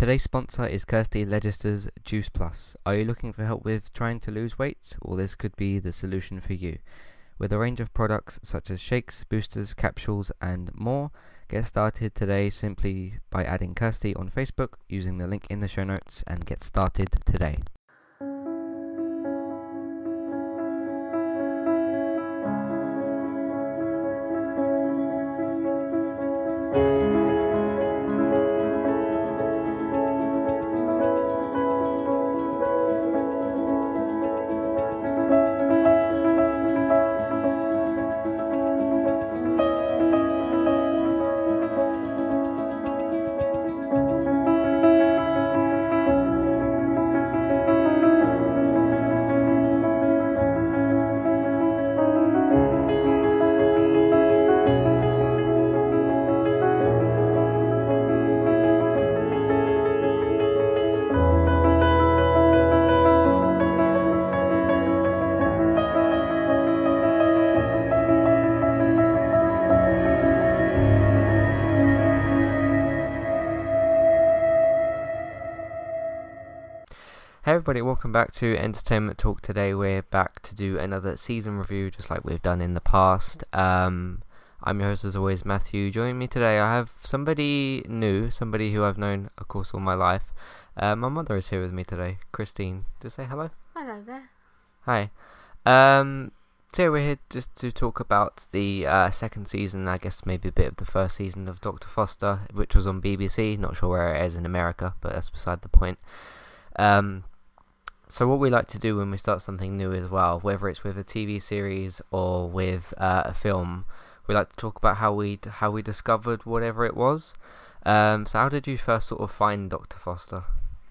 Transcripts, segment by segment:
Today's sponsor is Kirsty Legister's Juice Plus. Are you looking for help with trying to lose weight? Well, this could be the solution for you. With a range of products such as shakes, boosters, capsules, and more, get started today simply by adding Kirsty on Facebook using the link in the show notes and get started today. Everybody, welcome back to Entertainment Talk. Today we're back to do another season review, just like we've done in the past. Um, I'm your host as always, Matthew. Joining me today, I have somebody new, somebody who I've known, of course, all my life. Uh, my mother is here with me today, Christine. Just say hello. Hello there. Hi. Um, so we're here just to talk about the uh, second season, I guess maybe a bit of the first season of Doctor Foster, which was on BBC. Not sure where it is in America, but that's beside the point. Um, so what we like to do when we start something new as well, whether it's with a TV series or with uh, a film, we like to talk about how we how we discovered whatever it was. Um, so how did you first sort of find Doctor Foster?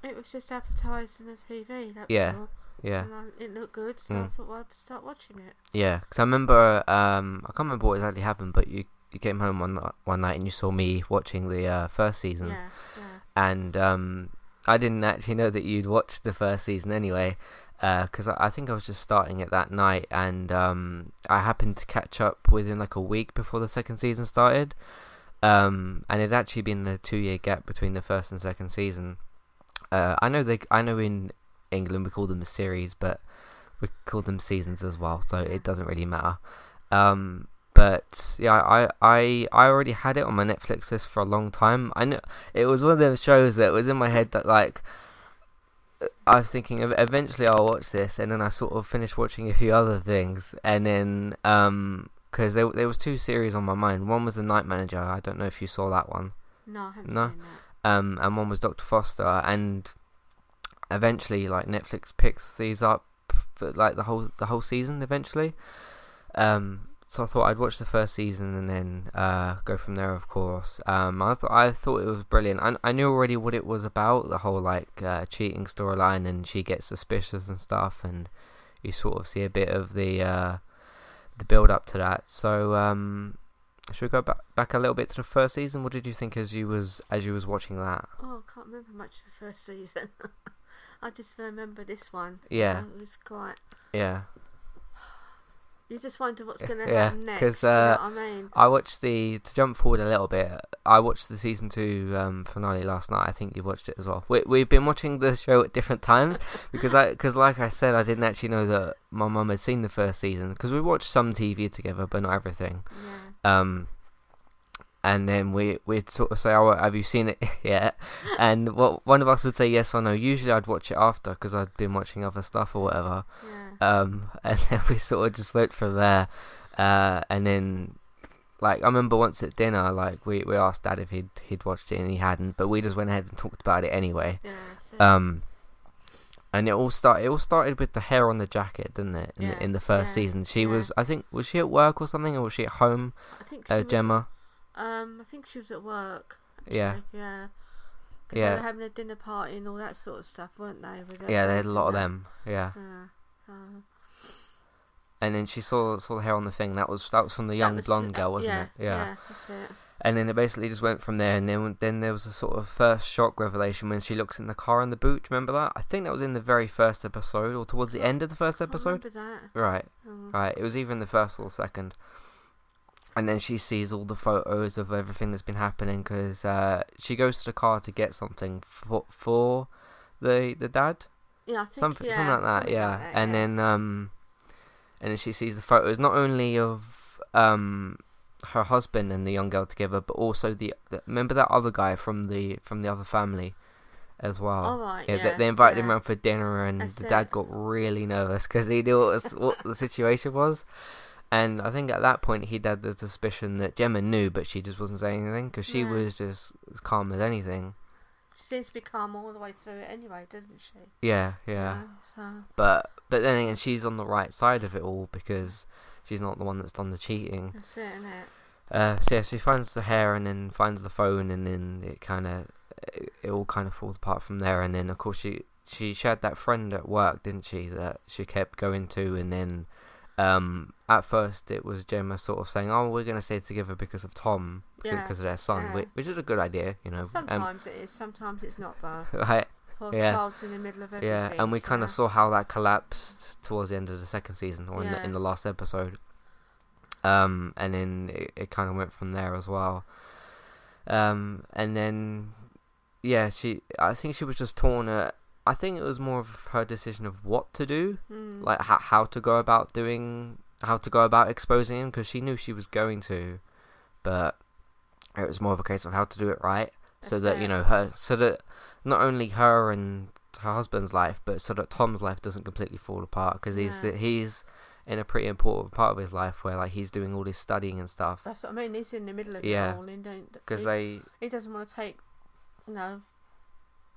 It was just advertised on the TV. That Yeah. was all. Yeah, And I, it looked good, so I Mm. thought well, I'd start watching it. yeah. Because I remember, um, I can't remember what exactly happened, but you you came home one one night and you saw me watching the uh, first season, Yeah, yeah. and um, I didn't actually know that you'd watched the first season anyway, because I, I think I was just starting it that night, and um, I happened to catch up within like a week before the second season started, um, and it'd actually been a two year gap between the first and second season. Uh, I know they, I know in England we call them a series, but we call them seasons as well, so it doesn't really matter. Um, but yeah, I, I I already had it on my Netflix list for a long time. I know it was one of those shows that was in my head that like I was thinking eventually I'll watch this, and then I sort of finished watching a few other things, and then um because there there was two series on my mind. One was the Night Manager. I don't know if you saw that one. No, I haven't No? seen that. Um, and one was Doctor Foster, and eventually like Netflix picks these up for like the whole the whole season eventually. Um, so I thought I'd watch the first season and then uh, go from there. Of course, um, I thought I thought it was brilliant. I I knew already what it was about, the whole like uh, cheating storyline, and she gets suspicious and stuff, and you sort of see a bit of the uh, the build up to that. So um, should we go back back a little bit to the first season? What did you think as you was as you was watching that? Oh, I can't remember much of the first season. I just remember this one. Yeah. It was quite. Yeah, You just wonder what's going to Yeah, happen next. 'cause, you know uh, I mean? I watched the to jump forward a little bit. I watched the season two um, finale last night. I think you watched it as well. We we've been watching the show at different times because I because like I said, I didn't actually know that my mum had seen the first season because we watched some TV together, but not everything. Yeah. Um, and then we we'd sort of say, "Oh, have you seen it yet?" And what one of us would say yes or no. Usually, I'd watch it after because I'd been watching other stuff or whatever. Yeah. Um, and then we sort of just went from there. Uh, and then, like, I remember once at dinner, like, we, we asked Dad if he'd he'd watched it and he hadn't, but we just went ahead and talked about it anyway. yeah. So, Um, and it all started. It all started with the hair on the jacket, didn't it? In, Yeah, the, in the first yeah, season, she was. I think was she at work or something, or was she at home? I think she Uh, was, Gemma. Um, I think she was at work. Yeah. actually, Yeah. Because Yeah. they were having a dinner party and all that sort of stuff, weren't they? Yeah, they had a lot of them. Yeah. Yeah. Uh, And then she saw saw the hair on the thing. That was that was from the young was- blonde uh, girl, wasn't yeah, it? Yeah. Yeah, that's it. And then it basically just went from there. And then then there was a sort of first shock revelation when she looks in the car in the boot. Remember that? I think that was in the very first episode or towards the end of the first I episode. remember that. Right, Oh. right. It was even the first or second. And then she sees all the photos of everything that's been happening because uh, she goes to the car to get something for for the the dad Yeah, I think something yeah, something like that something yeah like that, and yeah. then um and then she sees the photos not only of um her husband and the young girl together but also the, remember that other guy from the from the other family as well All right. yeah, Yeah, they, they invited him around for dinner, and That's the it. dad got really nervous because he knew what, was, what the situation was. And I think at that point he'd had the suspicion that Gemma knew, but she just wasn't saying anything because she Yeah. was just as calm as anything. She seems to be calm all the way through it anyway, doesn't she? Yeah, yeah. So, But but then again, she's on the right side of it all because she's not the one that's done the cheating. that's it, isn't it? Uh, so yeah, she finds the hair and then finds the phone, and then it kind of it, it all kind of falls apart from there. And then of course she she shared that friend at work, didn't she? That she kept going to, and then um at first it was Gemma sort of saying, "Oh, we're gonna stay together because of Tom, Yeah, because of their son," yeah. which, which is a good idea, you know. Um, Sometimes it is, sometimes it's not though. right, Poor Yeah. child's in the middle of everything. yeah, and we kind of know. saw how that collapsed towards the end of the second season, or in the in the last episode. Um, and then it, it kind of went from there as well. Um, and then yeah, she I think she was just torn at. I think it was more of her decision of what to do, Mm. like how how to go about doing, how to go about exposing him, because she knew she was going to, but it was more of a case of how to do it right, so That's that you know her, so that not only her and her husband's life, but so that Tom's life doesn't completely fall apart, because he's Yeah. he's in a pretty important part of his life where like he's doing all this studying and stuff, That's what I mean. He's in the middle of Yeah. it all. And don't, because they he doesn't want to take, you know,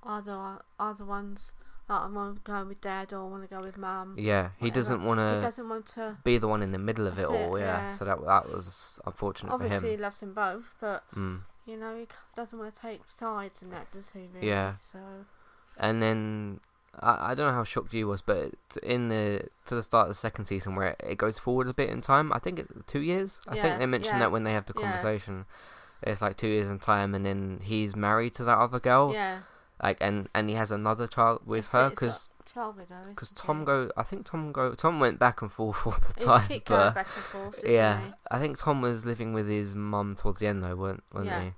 either either ones. Like I want to go with dad or I want to go with mum. yeah he whatever. doesn't want to. He doesn't want to. be the one in the middle of it That's all, it, yeah. yeah. So that that was unfortunate Obviously, for he loves them both, but Mm. you know, he doesn't want to take sides in that, does he? Really? Yeah. So And then I, I don't know how shocked you was, but in the for the start of the second season where it, it goes forward a bit in time, I think it's two years. I think they mentioned yeah, that when they have the yeah. conversation. It's like two years in time, and then he's married to that other girl, yeah, like, and and he has another child with That's her because because Tom go, I think Tom go, Tom went back and forth all the He time, going but back and forth. Yeah, he? I think Tom was living with his mum towards the end though, weren't weren't Yeah. he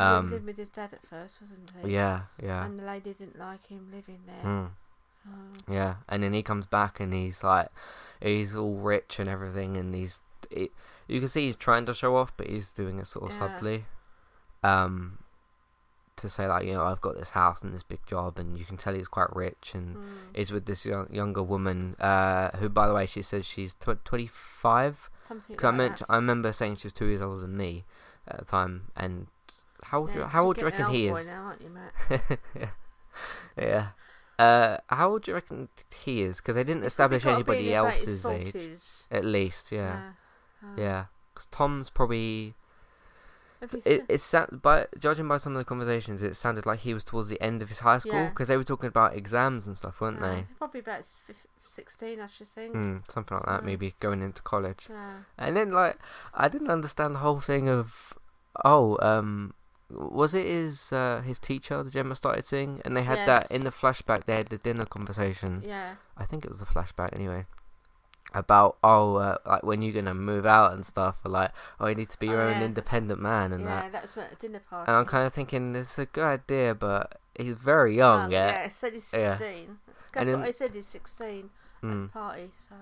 Um, was living with his dad at first, wasn't he? Yeah, yeah. And the lady didn't like him living there. Mm. Yeah, and then he comes back and he's like, he's all rich and everything, and he's, it, you can see he's trying to show off, but he's doing it sort of Yeah. subtly, um, to say like, you know, I've got this house and this big job, and you can tell he's quite rich, and mm. is with this young, younger woman, uh, who by the way she says she's tw- twenty five, Something because I like meant that. I remember saying she was two years older than me at the time, and how old, Yeah, you, how old do you reckon he is? now, aren't you, Matt? yeah. yeah. Uh, how old do you reckon he is? Because they didn't He's establish anybody in about his else's age. At least, yeah, Yeah. yeah. Uh, Because Tom's probably. It it but judging by some of the conversations, it sounded like he was towards the end of his high school Yeah. because they were talking about exams and stuff, weren't they? Probably about s- 16, I should think. Mm, something like that, maybe going into college. Yeah. And then, like, I didn't understand the whole thing of, oh, um, was it his uh, his teacher that Gemma started seeing? And they had that in the flashback. They had the dinner conversation. Yeah. I think it was the flashback anyway. About oh, uh, like when you're gonna move out and stuff, or like oh, you need to be your Oh, own yeah. independent man and yeah, that. that was at a dinner party. And I'm kind of thinking it's a good idea, but he's very young, Um, yeah. Yeah, he said he's Yeah. 16. That's And what I said, he's 16 at Mm, the party, so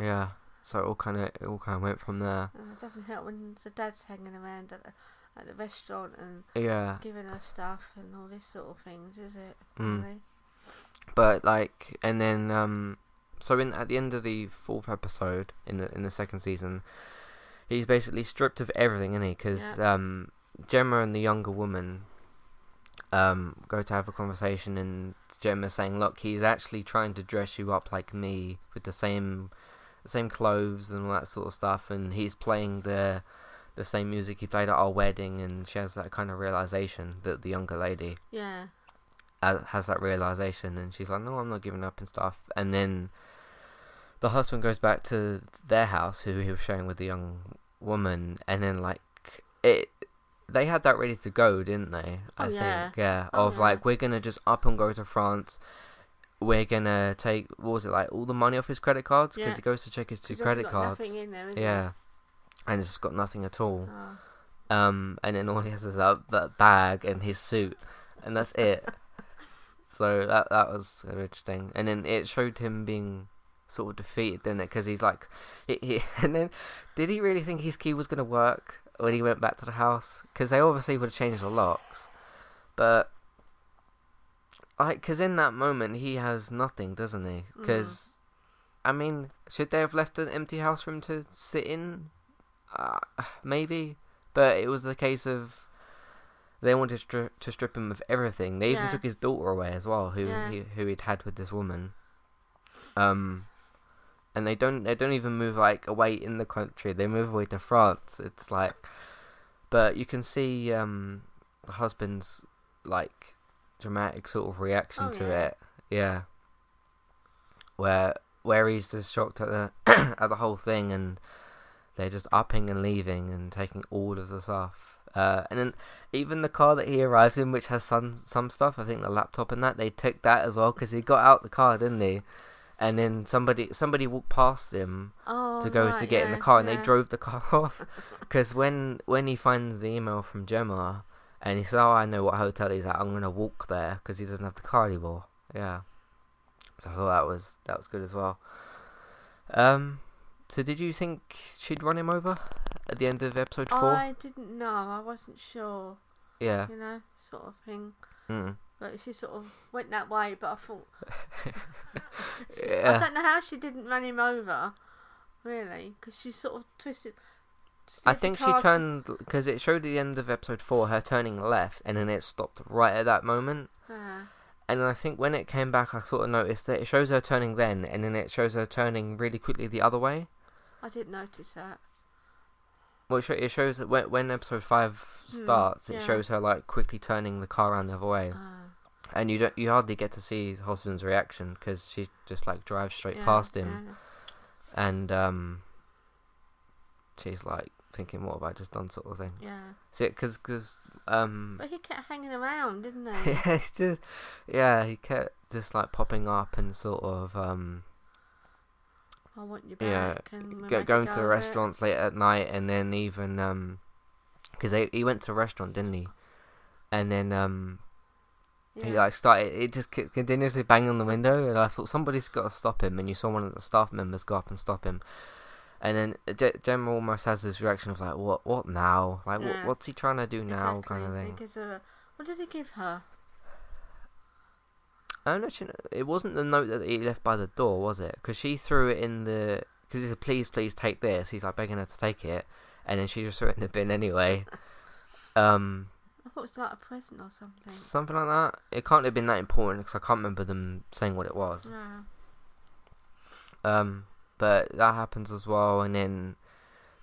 yeah. So it all kind of it all kind of went from there. uh, it doesn't help when the dad's hanging around at the, at the restaurant and Yeah. giving her stuff and all this sort of things, is it? Mm. Really? But like, and then um, so in at the end of the fourth episode in the in the second season, he's basically stripped of everything, isn't he? Because um, Gemma and the younger woman um go to have a conversation, and Gemma's saying, "Look, he's actually trying to dress you up like me with the same the same clothes and all that sort of stuff, and he's playing the." The same music he played at our wedding, and she has that kind of realization that the younger lady Yeah. uh, has that realization and she's like no i'm not giving up and stuff and then the husband goes back to their house who he was sharing with the young woman and then like it they had that ready to go didn't they i Oh, yeah. think yeah Oh, of yeah. like we're gonna just up and go to france we're gonna take what was it like all the money off his credit cards because Yeah. he goes to check his two credit cards there, yeah and it's just got nothing at all. Oh. Um, and then all he has is that, that bag and his suit, and that's it. so that that was interesting. And then it showed him being sort of defeated, didn't it? Because he's like, he, he, and then did he really think his key was gonna work when he went back to the house? Because they obviously would have changed the locks, but. Like, because in that moment he has nothing, doesn't he? Because, I mean, should they have left an empty house for him to sit in? Uh, maybe, but it was the case of they wanted to, stri- to strip him of everything. They even Yeah. took his daughter away as well, who Yeah. he, who he'd had with this woman. Um, and they don't they don't even move like away in the country. They move away to France. It's like, but you can see um the husband's like dramatic sort of reaction Oh, to yeah. it. Yeah, where where he's just shocked at the at the whole thing and they're just upping and leaving and taking all of the stuff. Uh, and then even the car that he arrives in, which has some some stuff, I think the laptop and that, they took that as well because he got out the car, didn't he? And then somebody somebody walked past him Oh, to go right, to get in the car, and they drove the car off. Because when when he finds the email from Gemma, and he says, "Oh, I know what hotel he's at. I'm gonna walk there because he doesn't have the car anymore." Yeah. So I thought that was that was good as well. Um. So did you think she'd run him over at the end of episode four? I didn't know. I wasn't sure. Yeah. You know, sort of thing. Mm. But she sort of went that way. But I thought I don't know how she didn't run him over. Really, because she sort of twisted. I think she turned because it showed at the end of episode four her turning left, and then it stopped right at that moment. Yeah. And then I think when it came back, I sort of noticed that it shows her turning then, and then it shows her turning really quickly the other way. I didn't notice that. Well, it, show, it shows that when, when episode five Hmm, starts, it yeah. shows her like quickly turning the car around the other way, Ah, and you don't you hardly get to see the husband's reaction because she just like drives straight yeah, past him, Yeah. and um, she's like thinking, "What have I just done?" sort of thing. yeah. See, because because um, But he kept hanging around, didn't he? yeah, just yeah, he kept just like popping up and sort of um I want you Yeah, back. and go, going go to the of it. restaurants late at night, and then even um, because he went to a restaurant, didn't he? And then um, he like started. It just continuously banged on the window, and I thought somebody's got to stop him. And you saw one of the staff members go up and stop him. And then uh, Gemma almost has this reaction of like, "What? What now? Like, Yeah. what, what's he trying to do now?" Exactly. Kind of thing. a- what did he give her? I don't actually. It wasn't the note that he left by the door, was it? Because she threw it in the. Because he said, "Please, please take this." He's like begging her to take it, and then she just threw it in the bin anyway. Um, I thought it was like a present or something. something like that. It can't have been that important because I can't remember them saying what it was. Um, but that happens as well, and then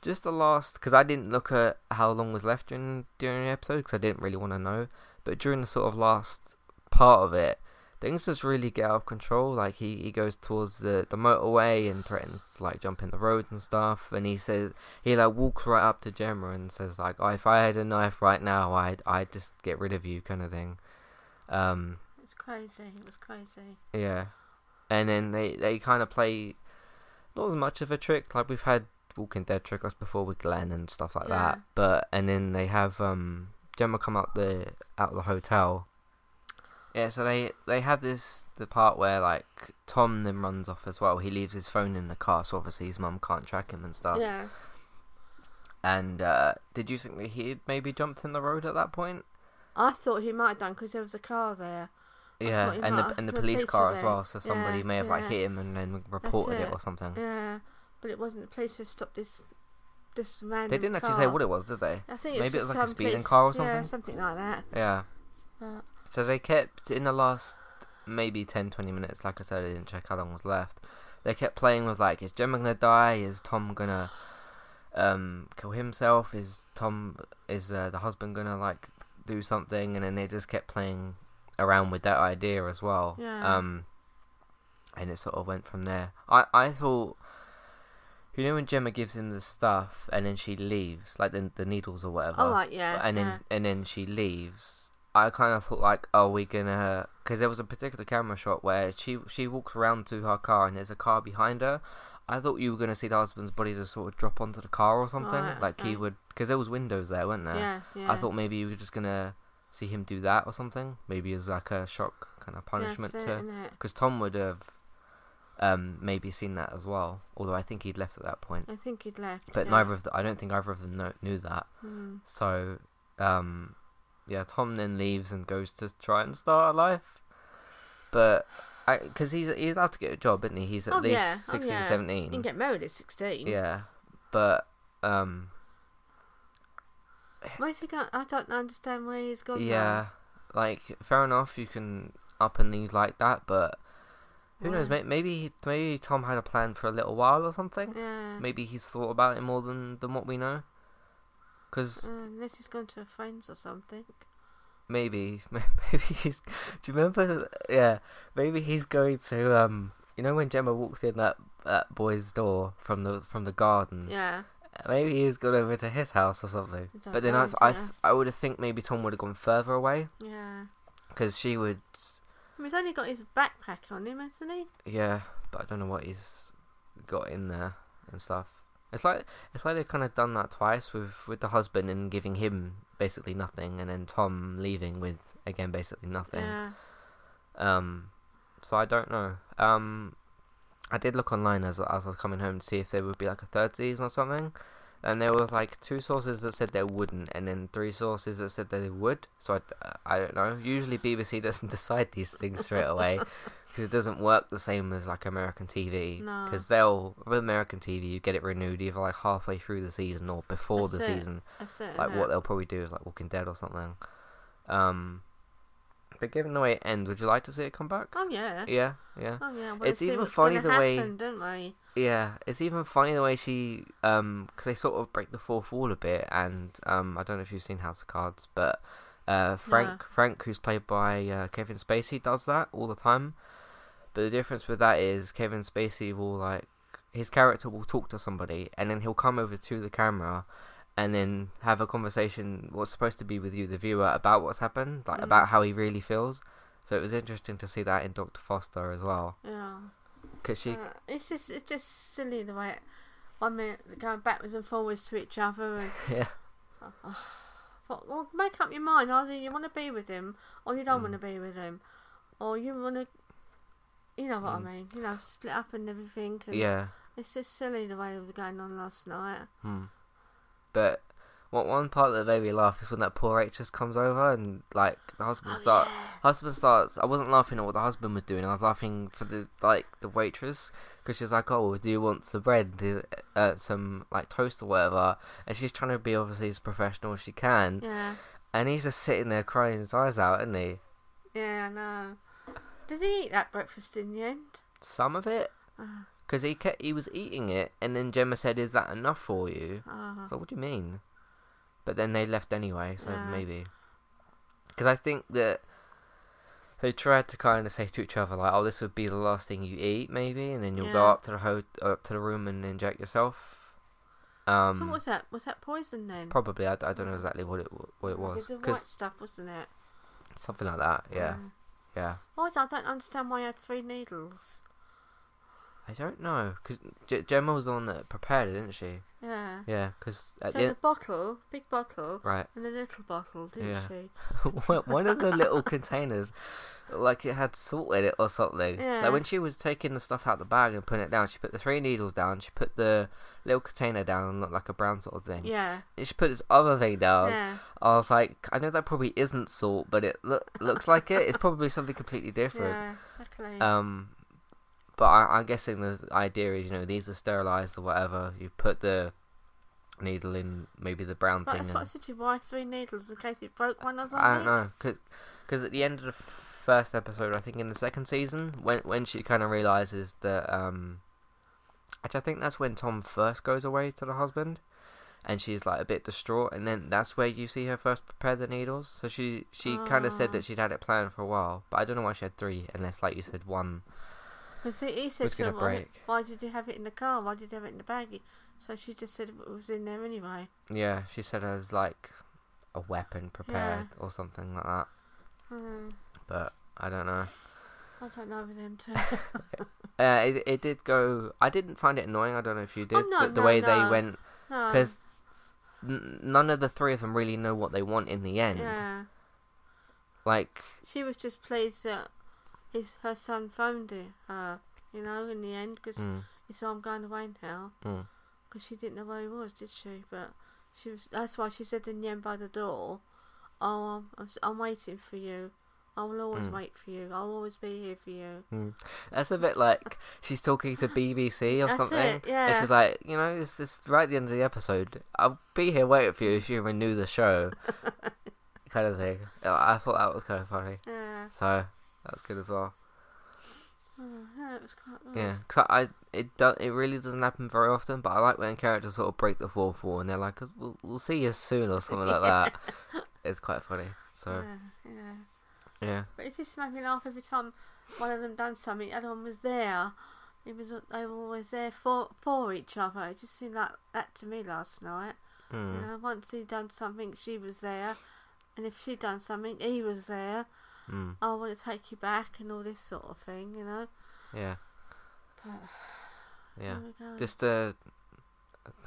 just the last because I didn't look at how long was left during during the episode because I didn't really want to know. But during the sort of last part of it, things just really get out of control. Like he, he goes towards the, the motorway and threatens to like jump in the road and stuff. And he says he like walks right up to Gemma and says like, oh, "If I had a knife right now, I'd I'd just get rid of you," kind of thing. Um, It's crazy. It was crazy. yeah, and then they they kind of play not as much of a trick like we've had Walking Dead trick us before with Glenn and stuff like that. But and then they have um Gemma come out the out of the hotel. Yeah, so they they have this the part where like Tom then runs off as well. He leaves his phone in the car, so obviously his mum can't track him and stuff. Yeah. And uh, did you think that he had maybe jumped in the road at that point? I thought he might have done because there was a car there. I Yeah, and the and the police car as well. So somebody Yeah, may have like hit him and then reported it it. or something. Yeah. But it wasn't the police who stopped this this random They didn't actually car. say what it was, did they? I think it maybe it was, was just like a speeding police- car or something. Yeah, something? something like that. Yeah. But So they kept in the last maybe 10, 20 minutes. Like I said, I didn't check how long was left. They kept playing with like, is Gemma gonna die? Is Tom gonna um kill himself? Is Tom is uh, the husband gonna like do something? And then they just kept playing around with that idea as well. Yeah. Um, and it sort of went from there. I I thought. You know when Gemma gives him the stuff and then she leaves, like the the needles or whatever oh right, yeah. and then yeah. and then she leaves. I kind of thought like, are we gonna? Because there was a particular camera shot where she she walks around to her car and there's a car behind her. I thought you were gonna see the husband's body just sort of drop onto the car or something. Right, like he would, because there was windows there, weren't there? Yeah, yeah. I thought maybe you were just gonna see him do that or something. Maybe as like a shock kind of punishment That's to because Tom would have um, maybe seen that as well. Although I think he'd left at that point. I think he'd left. But yeah. neither of the, I don't think either of them know, knew that. Mm. So um, yeah, Tom then leaves and goes to try and start a life. But because he's he's allowed to get a job, isn't he? He's at Oh, least yeah. Oh, 16, yeah. 17. You can get married at 16. Yeah, but um, Where's he going? I don't understand where he's gone. now. yeah, like fair enough, you can up and leave like that, but who knows? Maybe maybe Tom had a plan for a little while or something. Yeah. Maybe he's thought about it more than than what we know. Because Uh, unless he's gone to a friend's or something. maybe maybe he's. Do you remember? Yeah, maybe he's going to um. You know when Gemma walked in that that boy's door from the from the garden. Yeah. Maybe he's gone over to his house or something. But then I know, I, yeah. th- I would have think maybe Tom would have gone further away Yeah. because she would. I mean, he's only got his backpack on him, hasn't he? Yeah, but I don't know what he's got in there and stuff. It's like it's like they've kind of done that twice with with the husband and giving him basically nothing, and then Tom leaving with again basically nothing. Yeah. Um, so I don't know. Um, I did look online as as I was coming home to see if there would be like a third season or something, and there was like two sources that said there wouldn't, and then three sources that said that they would. So I, I don't know. Usually BBC doesn't decide these things straight away because it doesn't work the same as like American TV. No. Because they'll with American TV you get it renewed either like halfway through the season or before the it. season That's it. like what they'll probably do is like Walking Dead or something. Um, but given the way it ends, would you like to see it come back? Oh yeah. Yeah, yeah, Oh yeah. Well, It's even funny the way- happen, don't we? yeah. It's even funny the way she um, because they sort of break the fourth wall a bit, and um, I don't know if you've seen House of Cards, but uh, Frank Frank, who's played by uh, Kevin Spacey, does that all the time. But the difference with that is Kevin Spacey will like his character will talk to somebody, and then he'll come over to the camera, and then have a conversation what's supposed to be with you, the viewer, about what's happened, like Mm. about how he really feels. So it was interesting to see that in Doctor Foster as well, Yeah. because she, Uh, it's just it's just silly the way. It, I mean, going backwards and forwards to each other and yeah, Well, well, make up your mind. Either you want to be with him, or you don't Mm. want to be with him, or you want to. You know what Mm. I mean? You know, split up and everything. And yeah. It's just silly the way it was going on last night. Hmm. But what one part that made me laugh is when that poor waitress comes over and like the husband Oh, start yeah. husband starts. I wasn't laughing at what the husband was doing. I was laughing for the like the waitress because she's like, "Oh, do you want some bread, Do- uh, some like toast or whatever?" And she's trying to be obviously as professional as she can. Yeah, And he's just sitting there crying his eyes out, isn't he? yeah, I know. Did he eat that breakfast in the end? Some of it, because he kept, he was eating it, and then Gemma said, "Is that enough for you?" uh, So what do you mean? But then they left anyway, so Yeah. maybe. Because I think that they tried to kind of say to each other like, "Oh, this would be the last thing you eat, maybe," and then you'll go up to the ho- up to the room and inject yourself. so Um, what was that? Was that poison then? probably I, I don't know exactly what it what it was It's the white stuff, wasn't it? something like that. Yeah, yeah. Oh, I don't understand why he had three needles. I don't know because G- Gemma was the one that prepared it, didn't she? Yeah. Yeah, because She at had the a end, bottle, big bottle, right. and a little bottle, didn't Yeah. she? one of the little containers, like it had salt in it or something. Yeah. Like when she was taking the stuff out the bag and putting it down, she put the three needles down. She put the little container down, looked like a brown sort of thing. Yeah. And she put this other thing down. yeah. I was like, I know that probably isn't salt, but it look looks like it. It's probably something completely different. Yeah. Exactly. Um, but I, I'm guessing the idea is, you know, these are sterilized or whatever. You put the needle in maybe the brown thing. that's what I said you. Why three needles in case you broke one or something? I don't know, because at the end of the first episode, I think in the second season, when when she kind of realizes that, um, actually, I think that's when Tom first goes away to the husband, and she's like a bit distraught, and then that's where you see her first prepare the needles. So she she kind of said Ah. that she'd had it planned for a while, but I don't know why she had three, unless like you said one. Because he, said was to gonna her, why, break. why did you have it in the car? Why did you have it in the bag? So she just said it was in there anyway. Yeah, she said it was like a weapon prepared or something like that. Hmm. But I don't know. I don't know with them too. Uh, it, it did go. I didn't find it annoying. I don't know if you did. Oh, no, the, the no, way they no. went no. because n- none of the three of them really know what they want in the end. yeah, Like, she was just pleased that his her son phoned it, her. You know, in the end, because mm, he said, "I'm going away now." mm, Because she didn't know where he was, did she? But she was. That's why she said in the end by the door, "Oh, I'm, I'm, I'm waiting for you. I will always Mm. wait for you. I'll always be here for you." mm. that's a bit like she's talking to BBC or That's something. it, yeah. And she's like, you know, it's, it's right at the end of the episode. I'll be here waiting for you if you renew the show, kind of thing. I thought that was kind of funny. Yeah. So that's good as well. Oh, yeah, it was quite nice. Yeah, cause I it do, it really doesn't happen very often, but I like when characters sort of break the fourth wall and they're like, "We'll, we'll see you soon" or something like that. It's quite funny. So Yeah, yeah. yeah, But it just made me laugh every time one of them done something. The other one was there. It was they were always there for for each other. It just seemed like that to me last night. You mm. know, once he done something, she was there, and if she done something, he was there. Mm. I want to take you back and all this sort of thing. You know. yeah, But yeah. there we go. Just uh,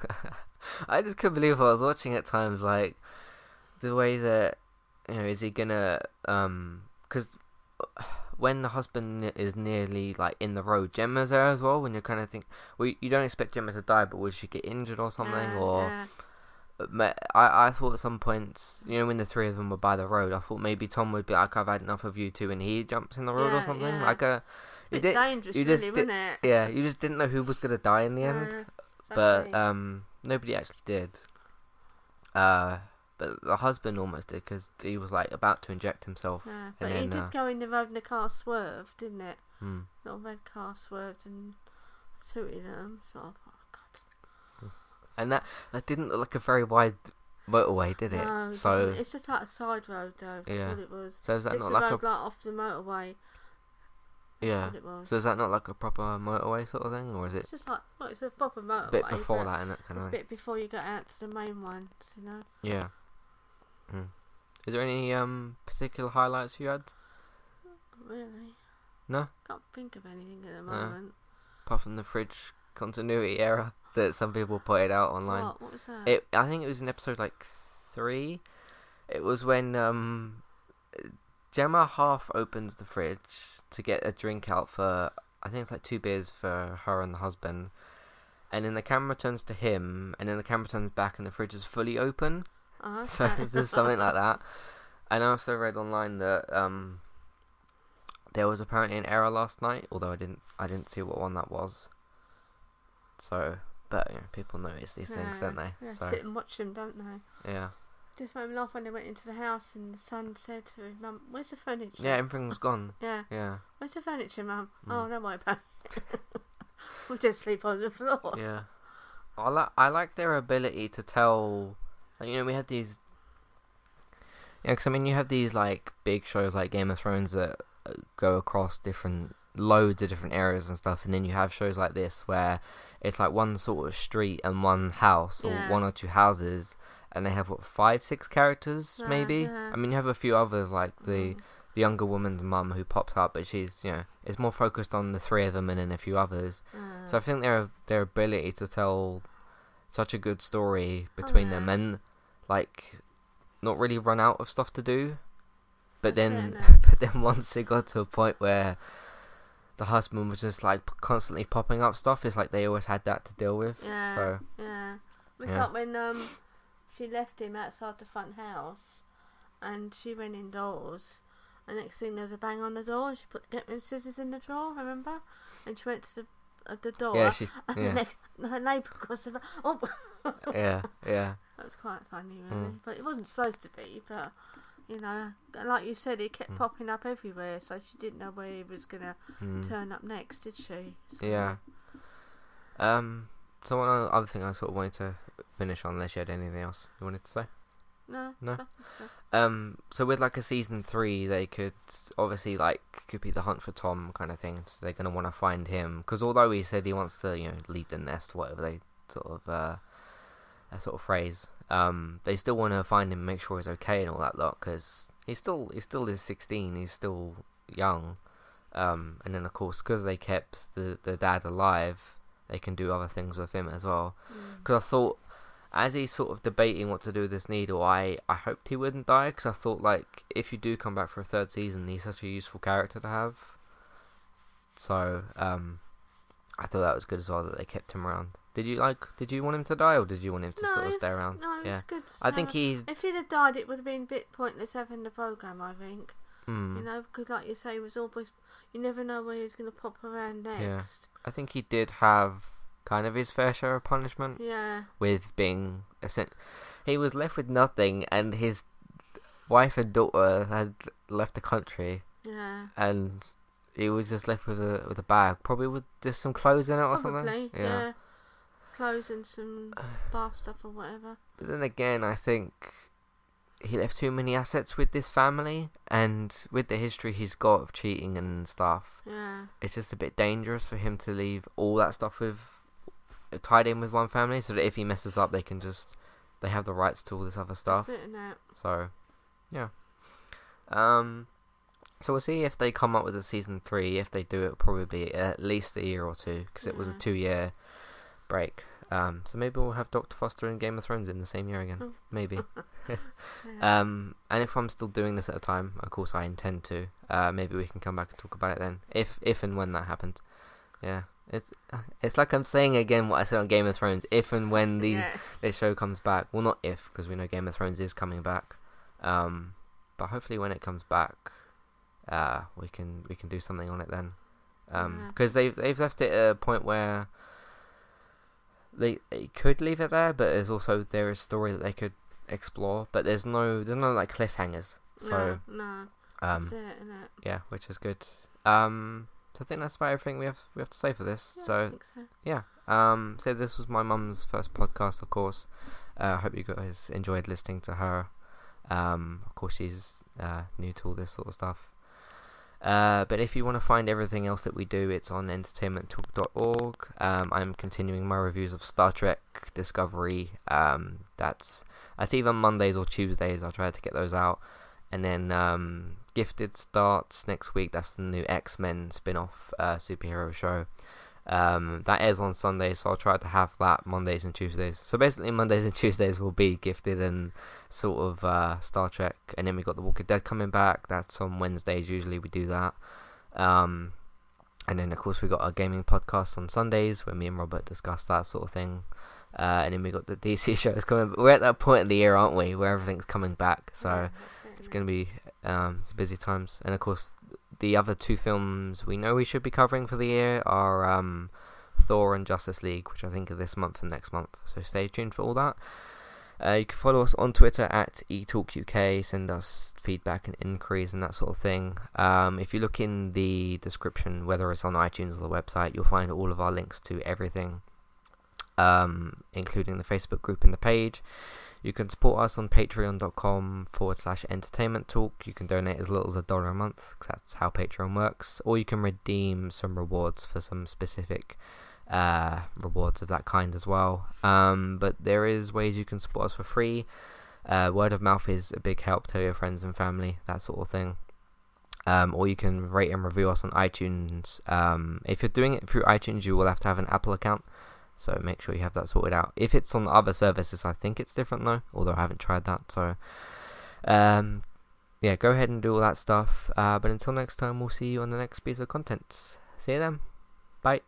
I just couldn't believe what I was watching at times. Like the way that you know, is he gonna um, because when the husband is nearly like in the road, Gemma's there as well. When you're kind of think, well, you don't expect Gemma to die, but would she get injured or something? Yeah, or yeah. I, I thought at some points, you know, when the three of them were by the road, I thought maybe Tom would be like, I've had enough of you two, and he jumps in the road or something. yeah. Like a, you bit did, dangerous, really, did- wasn't it? yeah, you just didn't know who was gonna die in the end, No, but um, nobody actually did. Uh, but the husband almost did because he was like about to inject himself. yeah. But he did uh, go in the road and the car swerved, didn't it? Hmm. Little red car swerved and tooted him. So, oh God. And that that didn't look like a very wide motorway, did it? No, so, it's just like a side road, though. That's Yeah. all it was. so is that Just not like road a like off the motorway. Yeah? what it. So is that not like a proper motorway sort of thing, or is it It's just like well, it's a proper motorway. bit before that? In that kind It's of a bit before you get out to the main ones, you know. Yeah. Mm. Is there any um particular highlights you had Really. No? Can't think of anything at the No. moment. apart from the fridge continuity error that some people pointed out online? What? What was that? It I think it was in episode like three. It was when um Gemma half opens the fridge to get a drink out for I think it's like two beers for her and the husband. And then the camera turns to him, and then the camera turns back, and the fridge is fully open. oh, So it's just something like that. And I also read online that um, there was apparently an error last night, although I didn't I didn't see what one that was. So, but you know, people notice these things, don't they? Yeah, so sit and watch them, don't they? yeah, Just made me laugh when they went into the house and the son said to his mum, "Where's the furniture?" yeah, everything was gone. Yeah. Yeah, Where's the furniture, mum? Mm. Oh, don't worry about it. we'll just sleep on the floor. yeah. I like I like their ability to tell. like, You know, we had these. Yeah, because I mean, you have these like big shows like Game of Thrones that uh, go across different loads of different areas and stuff, and then you have shows like this where it's like one sort of street and one house or Yeah. one or two houses, and they have what five, six characters Yeah, maybe. yeah. I mean, you have a few others like the Mm. the younger woman's mum who pops up, but she's you know it's more focused on the three of them and then a few others. Uh, So I think their their ability to tell such a good story between them and like not really run out of stuff to do. But That's then but then once it got to a point where the husband was just like constantly popping up stuff, it's like they always had that to deal with. Yeah. So Yeah. It's Yeah. like when um she left him outside the front house and she went indoors and next thing there was a bang on the door and she put the Getman scissors in the drawer, remember? And she went to the uh, the door yeah, she's and yeah, her neighbour across the oh yeah, yeah, that was quite funny really. Mm. But it wasn't supposed to be, but you know, like you said, it kept Mm. popping up everywhere, so she didn't know where he was gonna mm, turn up next, did she? So, yeah. Um. So one other thing I sort of wanted to finish on, unless you had anything else you wanted to say. No. No? So. Um, so with like a season three, they could obviously like could be the hunt for Tom kind of thing. So they're gonna want to find him because although he said he wants to, you know, leave the nest, whatever they sort of uh, that sort of phrase, um, they still want to find him, make sure he's okay and all that lot because he's still he's still is sixteen, he's still young, Um, and then of course, because they kept the the dad alive, they can do other things with him as well. Mm. Because I thought, as he's sort of debating what to do with this needle, I I hoped he wouldn't die. Because I thought like if you do come back for a third season, he's such a useful character to have. So um, I thought that was good as well that they kept him around. Did you like? Did you want him to die, or did you want him to no, sort of stay around? No, yeah, it's good. to I think he. If he'd have died, it would have been a bit pointless having the program. I think. Hmm. You know, because like you say, it was always. You never know where he was going to pop around next. Yeah. I think he did have kind of his fair share of punishment Yeah. with being a sen- he was left with nothing and his wife and daughter had left the country Yeah. and he was just left with a with a bag probably with just some clothes in it or Probably. something Yeah. Clothes and some bath stuff or whatever. but then again I think he left too many assets with this family and with the history he's got of cheating and stuff Yeah. it's just a bit dangerous for him to leave all that stuff with tied in with one family so that if he messes up they can just they have the rights to all this other stuff. It, so yeah. Um so we'll see if they come up with a season three if they do it probably at least a year or two because it was a two year break um so maybe we'll have dr foster and game of thrones in the same year again maybe um, and if I'm still doing this at a time, of course I intend to. Uh, maybe we can come back and talk about it then, if if and when that happens. Yeah, it's it's like I'm saying again what I said on Game of Thrones. If and when these Yes. this show comes back, well, not if because we know Game of Thrones is coming back. Um, but hopefully when it comes back, uh, we can we can do something on it then. Um, Yeah. because they've they've left it at a point where they, they could leave it there, but there's also there is story that they could explore, but there's no there's no like cliffhangers. So no, no. um, That's it, isn't it? yeah, which is good. Um, so I think that's about everything we have we have to say for this. Yeah, I so think so. yeah, um, so this was my mum's first podcast, of course. Uh, I hope you guys enjoyed listening to her. Um, of course, she's uh, new to all this sort of stuff. Uh, but if you want to find everything else that we do, it's on entertainmenttalk.org. Um, I'm continuing my reviews of Star Trek Discovery. Um, that's that's either Mondays or Tuesdays. I'll try to get those out. And then um, Gifted starts next week. That's the new X Men spin off uh, superhero show. Um, that airs on Sunday, so I'll try to have that Mondays and Tuesdays. So basically, Mondays and Tuesdays will be Gifted and sort of uh, Star Trek, and then we got The Walking Dead coming back. That's on Wednesdays. Usually we do that. Um, and then of course we got our gaming podcast on Sundays where me and Robert discuss that sort of thing. Uh, and then we got the DC shows coming. We're at that point in the year, aren't we, where everything's coming back. So Yeah, it's going to be um, busy times. And of course, the other two films we know we should be covering for the year are um, Thor and Justice League, which I think are this month and next month. So stay tuned for all that. Uh, you can follow us on Twitter at eTalkUK, send us feedback and inquiries and that sort of thing. Um, if you look in the description, whether it's on iTunes or the website, you'll find all of our links to everything, um, including the Facebook group and the page. You can support us on patreon.com forward slash entertainment talk. You can donate as little as a dollar a month, that's how Patreon works. Or you can redeem some rewards for some specific uh, rewards of that kind as well. Um, but there is ways you can support us for free. Uh, word of mouth is a big help. Tell your friends and family, that sort of thing. Um, or you can rate and review us on iTunes. Um, if you're doing it through iTunes, you will have to have an Apple account. So make sure you have that sorted out. If it's on other services, I think it's different though, although I haven't tried that. So, um, yeah, go ahead and do all that stuff. Uh, but until next time, we'll see you on the next piece of content. See you then. Bye.